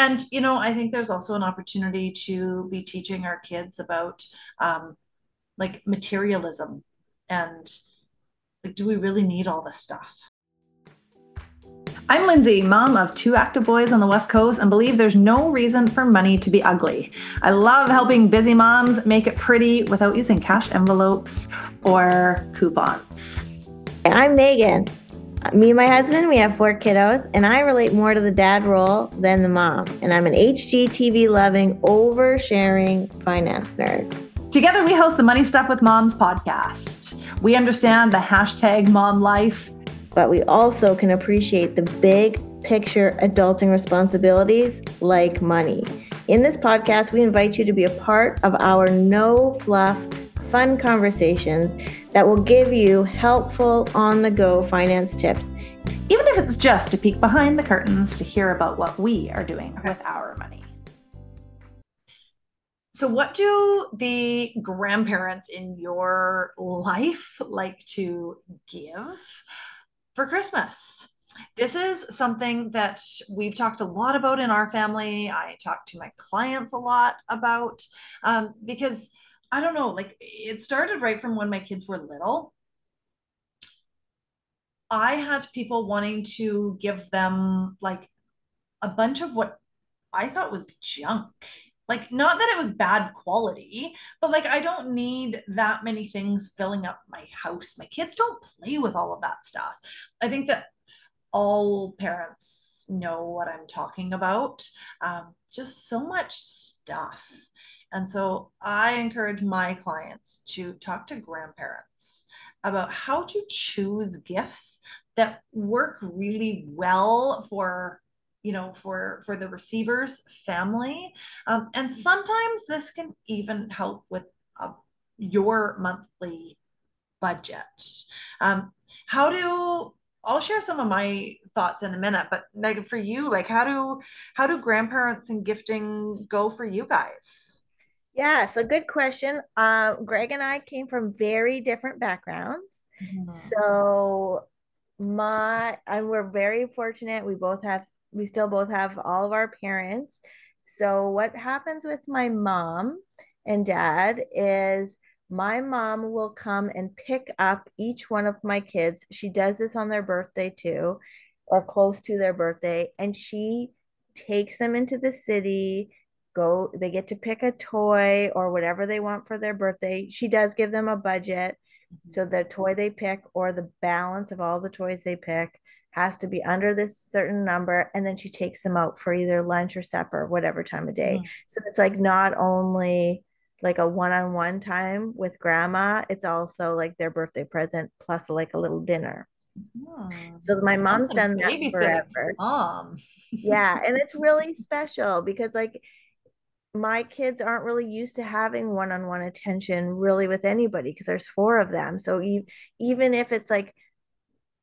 and you know, I think there's also an opportunity to be teaching our kids about um, like materialism and like, do we really need all this stuff? I'm Lindsay, mom of two active boys on the West Coast, and believe there's no reason for money to be ugly. I love helping busy moms make it pretty without using cash envelopes or coupons. I'm Megan. Me and my husband, we have four kiddos, and I relate more to the dad role than the mom. And I'm an HGTV loving, oversharing finance nerd. Together, we host the Money Stuff with Moms podcast. We understand the hashtag mom life but we also can appreciate the big picture adulting responsibilities like money. In this podcast, we invite you to be a part of our no fluff, fun conversations that will give you helpful on the go finance tips. Even if it's just to peek behind the curtains to hear about what we are doing with our money. So, what do the grandparents in your life like to give? for Christmas. This is something that we've talked a lot about in our family. I talk to my clients a lot about um, because I don't know, like it started right from when my kids were little. I had people wanting to give them like a bunch of what I thought was junk like, not that it was bad quality, but like, I don't need that many things filling up my house. My kids don't play with all of that stuff. I think that all parents know what I'm talking about. Um, just so much stuff. And so I encourage my clients to talk to grandparents about how to choose gifts that work really well for you know for for the receiver's family. Um, and sometimes this can even help with uh, your monthly budget. Um, how do i'll share some of my thoughts in a minute but megan for you like how do how do grandparents and gifting go for you guys yeah so good question uh, greg and i came from very different backgrounds mm-hmm. so my and we're very fortunate we both have we still both have all of our parents. So, what happens with my mom and dad is my mom will come and pick up each one of my kids. She does this on their birthday too, or close to their birthday, and she takes them into the city. Go, they get to pick a toy or whatever they want for their birthday. She does give them a budget. So, the toy they pick or the balance of all the toys they pick has to be under this certain number and then she takes them out for either lunch or supper whatever time of day mm. so it's like not only like a one-on-one time with grandma it's also like their birthday present plus like a little dinner so my mom's done that forever mom yeah and it's really special because like my kids aren't really used to having one-on-one attention really with anybody because there's four of them so e- even if it's like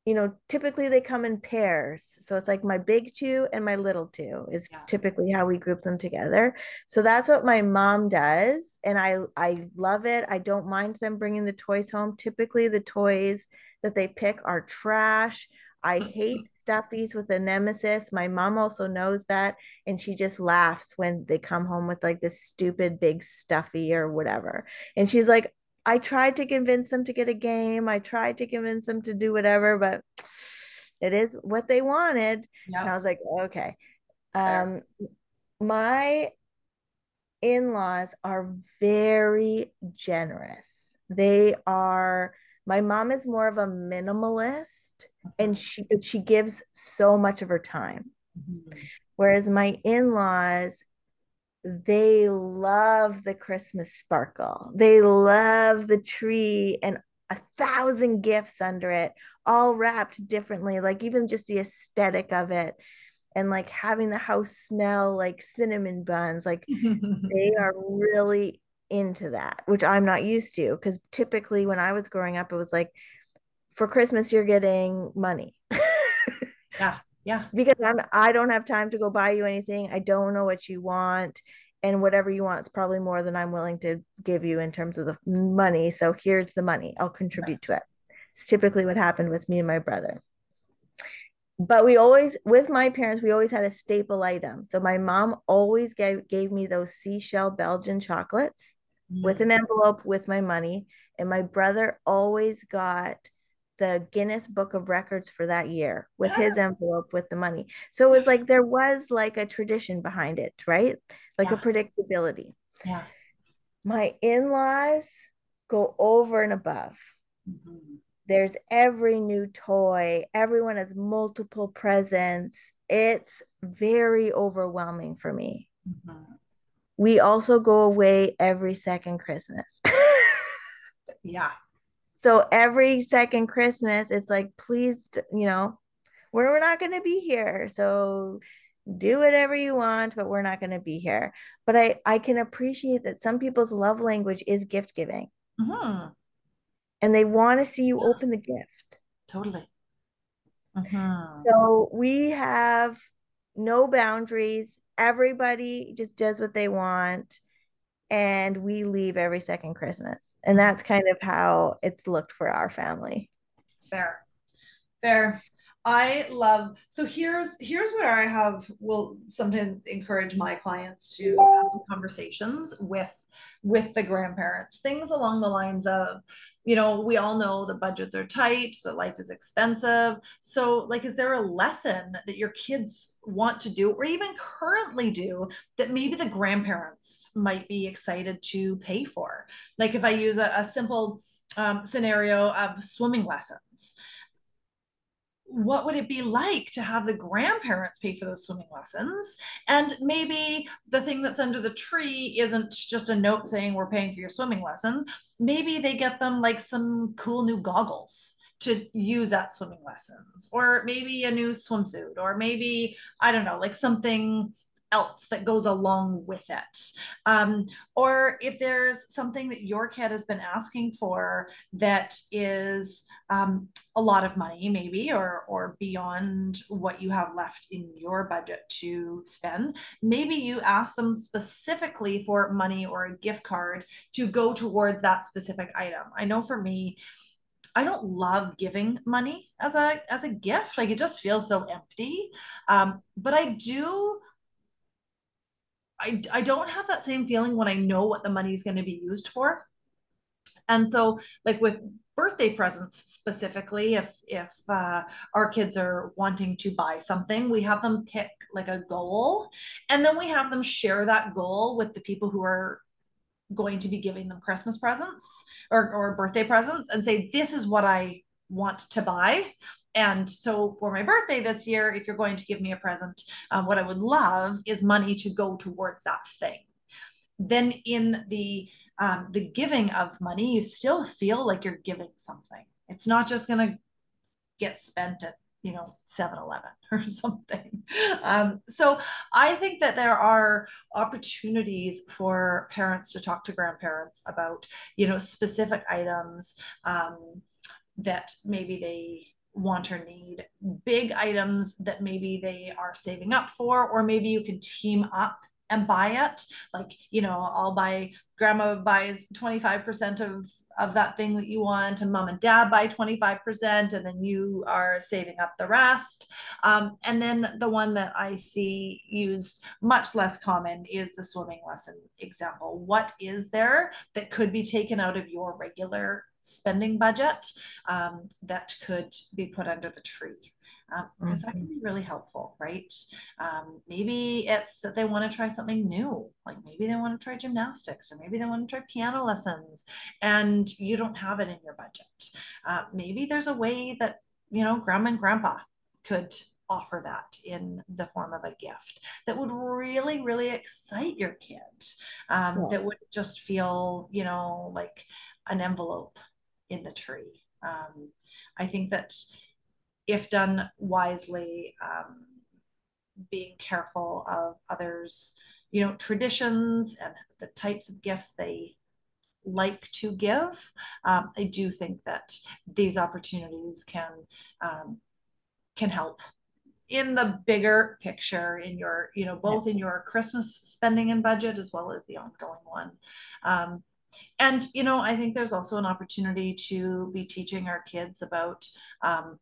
you know, typically they come in pairs. So it's like my big two and my little two is yeah. typically how we group them together. So that's what my mom does. And I, I love it. I don't mind them bringing the toys home. Typically the toys that they pick are trash. I hate stuffies with a nemesis. My mom also knows that. And she just laughs when they come home with like this stupid big stuffy or whatever. And she's like, I tried to convince them to get a game. I tried to convince them to do whatever, but it is what they wanted. Yep. And I was like, okay. Um, my in-laws are very generous. They are my mom is more of a minimalist and she she gives so much of her time. Mm-hmm. Whereas my in-laws they love the Christmas sparkle. They love the tree and a thousand gifts under it, all wrapped differently, like even just the aesthetic of it. And like having the house smell like cinnamon buns, like they are really into that, which I'm not used to. Because typically when I was growing up, it was like, for Christmas, you're getting money. yeah yeah because i'm i don't have time to go buy you anything i don't know what you want and whatever you want is probably more than i'm willing to give you in terms of the money so here's the money i'll contribute right. to it it's typically what happened with me and my brother but we always with my parents we always had a staple item so my mom always gave, gave me those seashell belgian chocolates mm. with an envelope with my money and my brother always got the guinness book of records for that year with his envelope with the money so it was like there was like a tradition behind it right like yeah. a predictability yeah my in-laws go over and above mm-hmm there's every new toy, everyone has multiple presents. It's very overwhelming for me. Mm-hmm. We also go away every second Christmas. yeah. So every second Christmas, it's like, please, you know, we're, we're not going to be here. So do whatever you want, but we're not going to be here. But I, I can appreciate that some people's love language is gift giving. Mm-hmm and they want to see you yeah. open the gift. Totally. Uh-huh. So we have no boundaries. Everybody just does what they want. And we leave every second Christmas. And that's kind of how it's looked for our family. Fair. Fair. I love so here's here's where I have will sometimes encourage my clients to have some conversations with with the grandparents things along the lines of you know we all know the budgets are tight that life is expensive. So like is there a lesson that your kids want to do or even currently do that maybe the grandparents might be excited to pay for? Like if i use a, a simple um, scenario of swimming lessons what would it be like to have the grandparents pay for those swimming lessons? And maybe the thing that's under the tree isn't just a note saying we're paying for your swimming lesson. Maybe they get them like some cool new goggles to use at swimming lessons, or maybe a new swimsuit, or maybe, I don't know, like something else that goes along with it. Um, or if there's something that your kid has been asking for that is um, a lot of money, maybe, or, or beyond what you have left in your budget to spend, maybe you ask them specifically for money or a gift card to go towards that specific item. I know for me, I don't love giving money as a as a gift. Like it just feels so empty. Um, but I do I, I don't have that same feeling when I know what the money is going to be used for. And so, like with birthday presents specifically, if if uh, our kids are wanting to buy something, we have them pick like a goal, and then we have them share that goal with the people who are going to be giving them Christmas presents or, or birthday presents, and say, "This is what I want to buy. And so for my birthday this year, if you're going to give me a present, um, what I would love is money to go towards that thing. Then in the um, the giving of money, you still feel like you're giving something. It's not just going to get spent at you know 7-eleven or something um, so i think that there are opportunities for parents to talk to grandparents about you know specific items um, that maybe they want or need, big items that maybe they are saving up for, or maybe you can team up and buy it. Like, you know, I'll buy, grandma buys 25% of, of that thing that you want, and mom and dad buy 25%, and then you are saving up the rest. Um, and then the one that I see used much less common is the swimming lesson example. What is there that could be taken out of your regular spending budget um, that could be put under the tree because um, mm-hmm. that can be really helpful, right? Um, maybe it's that they want to try something new, like maybe they want to try gymnastics or maybe they want to try piano lessons and you don't have it in your budget. Uh, maybe there's a way that, you know, grandma and grandpa could offer that in the form of a gift that would really really excite your kid um, yeah. that would just feel you know like an envelope in the tree. Um, I think that if done wisely, um, being careful of others, you know, traditions and the types of gifts they like to give, um, I do think that these opportunities can um, can help in the bigger picture in your you know both in your christmas spending and budget as well as the ongoing one um, and you know i think there's also an opportunity to be teaching our kids about um,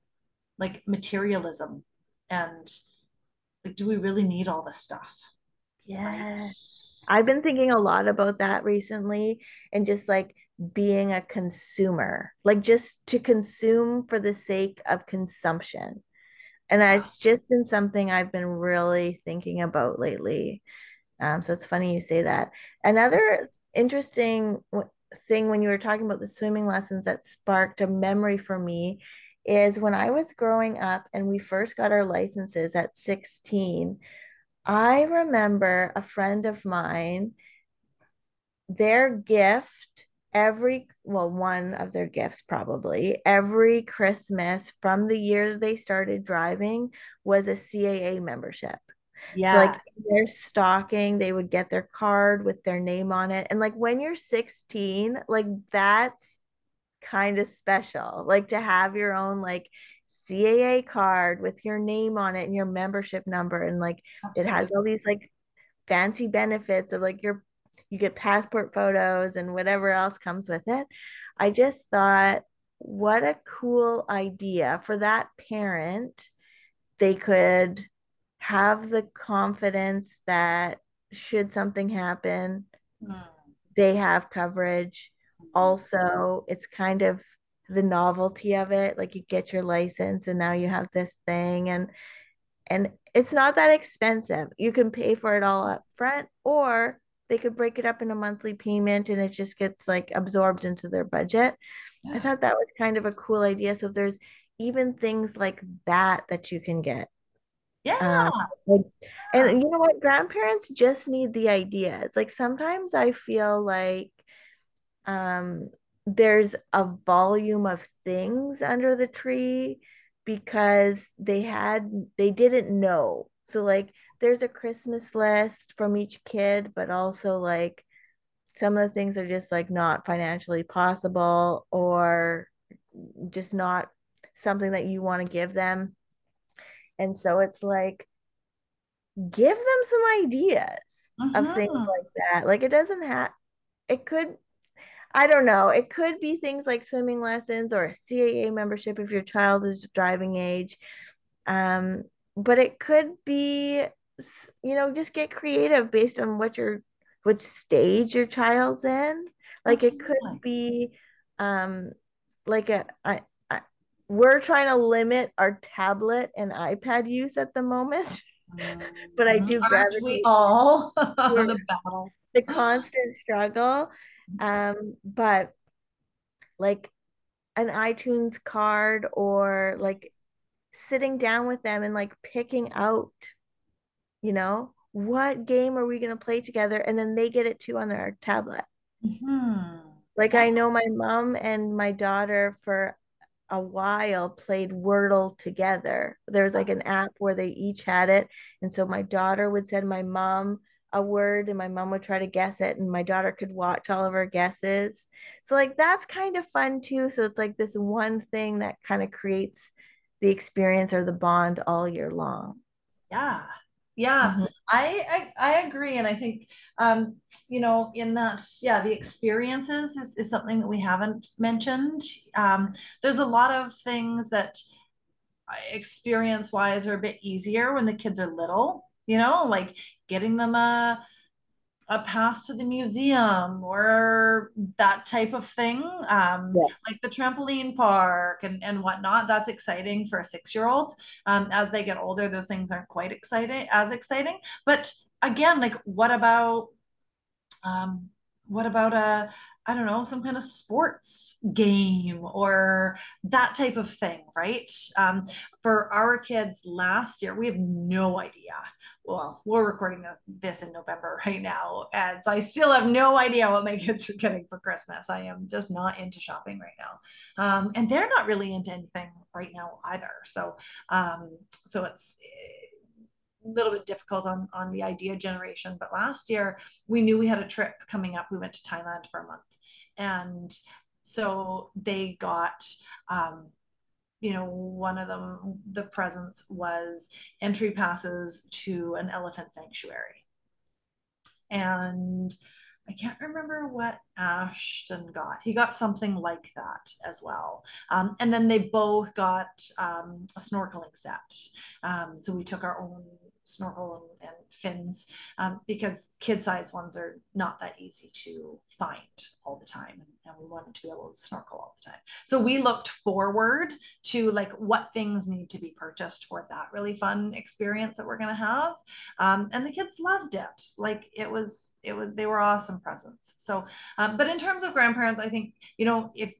like materialism and like do we really need all this stuff? Yeah right? i've been thinking a lot about that recently and just like being a consumer like just to consume for the sake of consumption. And it's just been something i've been really thinking about lately. Um, so it's funny you say that. Another interesting thing when you were talking about the swimming lessons that sparked a memory for me is when I was growing up and we first got our licenses at 16, I remember a friend of mine, their gift every, well, one of their gifts probably every Christmas from the year they started driving was a CAA membership. Yeah. So like their stocking, they would get their card with their name on it. And like when you're 16, like that's kind of special. Like to have your own like CAA card with your name on it and your membership number. And like Absolutely. it has all these like fancy benefits of like your you get passport photos and whatever else comes with it. I just thought, what a cool idea for that parent. They could have the confidence that should something happen, mm. they have coverage. Also, it's kind of the novelty of it. Like you get your license and now you have this thing and and it's not that expensive. You can pay for it all up front or they could break it up in a monthly payment and it just gets like absorbed into their budget. Yeah. I thought that was kind of a cool idea. So if there's even things like that that you can get yeah. Um, and you know what? Grandparents just need the ideas. Like sometimes I feel like um, there's a volume of things under the tree because they had, they didn't know. So, like, there's a Christmas list from each kid, but also like some of the things are just like not financially possible or just not something that you want to give them and so it's like, give them some ideas uh-huh. of things mm-hmm. like that. Like it doesn't have, it could, I don't know, it could be things like swimming lessons or a CAA membership if your child is driving age. Um, but it could be, you know, just get creative based on what your, which stage your child's in. Like Absolutely. it could be, um, like a, a we're trying to limit our tablet and iPad use at the moment. but I do gravitate we all the battle. The constant struggle. Um, but like an iTunes card or like sitting down with them and like picking out, you know, what game are we going to play together? And then they get it too on their tablet. Mm-hmm. Like I know my mom and my daughter for a while played Wordle together. There was like ah. an app where they each had it. And so my daughter would send my mom a word and my mom would try to guess it and my daughter could watch all of her guesses. So like that's kind of fun too. So it's like this one thing that kind of creates the experience or the bond all year long. Yeah. Yeah, mm-hmm. I, I, I agree, and I think um, you know in that yeah the experiences is, is something that we haven't mentioned. Um, there's a lot of things that experience wise are a bit easier when the kids are little. You know, like getting them a a pass to the museum or that type of thing um, yeah. like the trampoline park and, and whatnot that's exciting for a six year old um, as they get older those things aren't quite exciting as exciting but again like what about um, what about a I don't know, some kind of sports game or that type of thing, right? Um, for our kids last year, we have no idea. Well, we're recording this, in November right now, and so I still have no idea what my kids are getting for Christmas. I am just not into shopping right now, um, and they're not really into anything right now either. So, um, so it's a little bit difficult on on the idea generation but last year we knew we had a trip coming up we went to thailand for a month and so they got um, you know one of them the presents was entry passes to an elephant sanctuary and I can't remember what Ashton got. He got something like that as well. Um, and then they both got um, a snorkeling set. Um, so we took our own snorkel and, and fins um, because kid size ones are not that easy to find all the time and, and, we wanted to be able to snorkel all the time. So we looked forward to like what things need to be purchased for that really fun experience that we're going to have. Um, and the kids loved it. Like it was it was they were awesome presents. So um, but in terms of grandparents i think you know if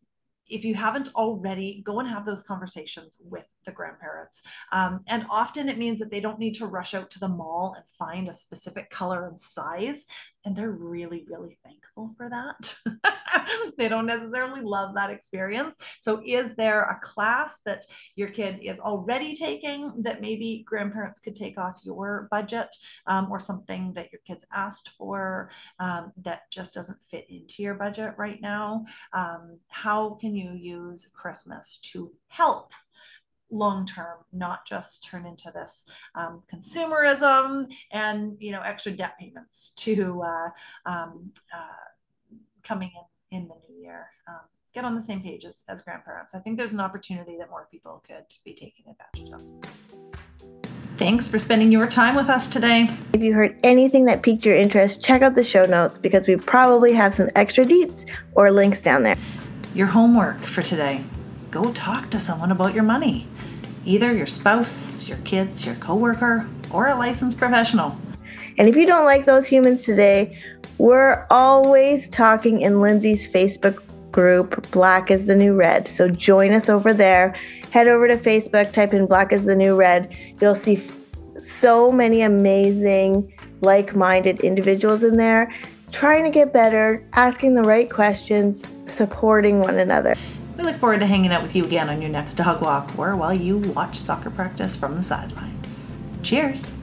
if you haven't already, go and have those conversations with the grandparents. Um, and often it means that they don't need to rush out to the mall and find a specific color and size. And they're really, really thankful for that. they don't necessarily love that experience. So, is there a class that your kid is already taking that maybe grandparents could take off your budget um, or something that your kids asked for um, that just doesn't fit into your budget right now? Um, how can you use Christmas to help long term, not just turn into this um, consumerism and you know extra debt payments to uh, um, uh, coming in in the new year. Um, get on the same page as, as grandparents. I think there's an opportunity that more people could be taking advantage of. Thanks for spending your time with us today. If you heard anything that piqued your interest, check out the show notes because we probably have some extra deets or links down there. Your homework for today go talk to someone about your money either your spouse, your kids, your coworker, or a licensed professional. And if you don't like those humans today, we're always talking in Lindsay's Facebook group, Black is the New Red. So join us over there. Head over to Facebook, type in Black is the New Red. You'll see so many amazing, like minded individuals in there trying to get better, asking the right questions, supporting one another. We look forward to hanging out with you again on your next dog walk or while you watch soccer practice from the sidelines. Cheers!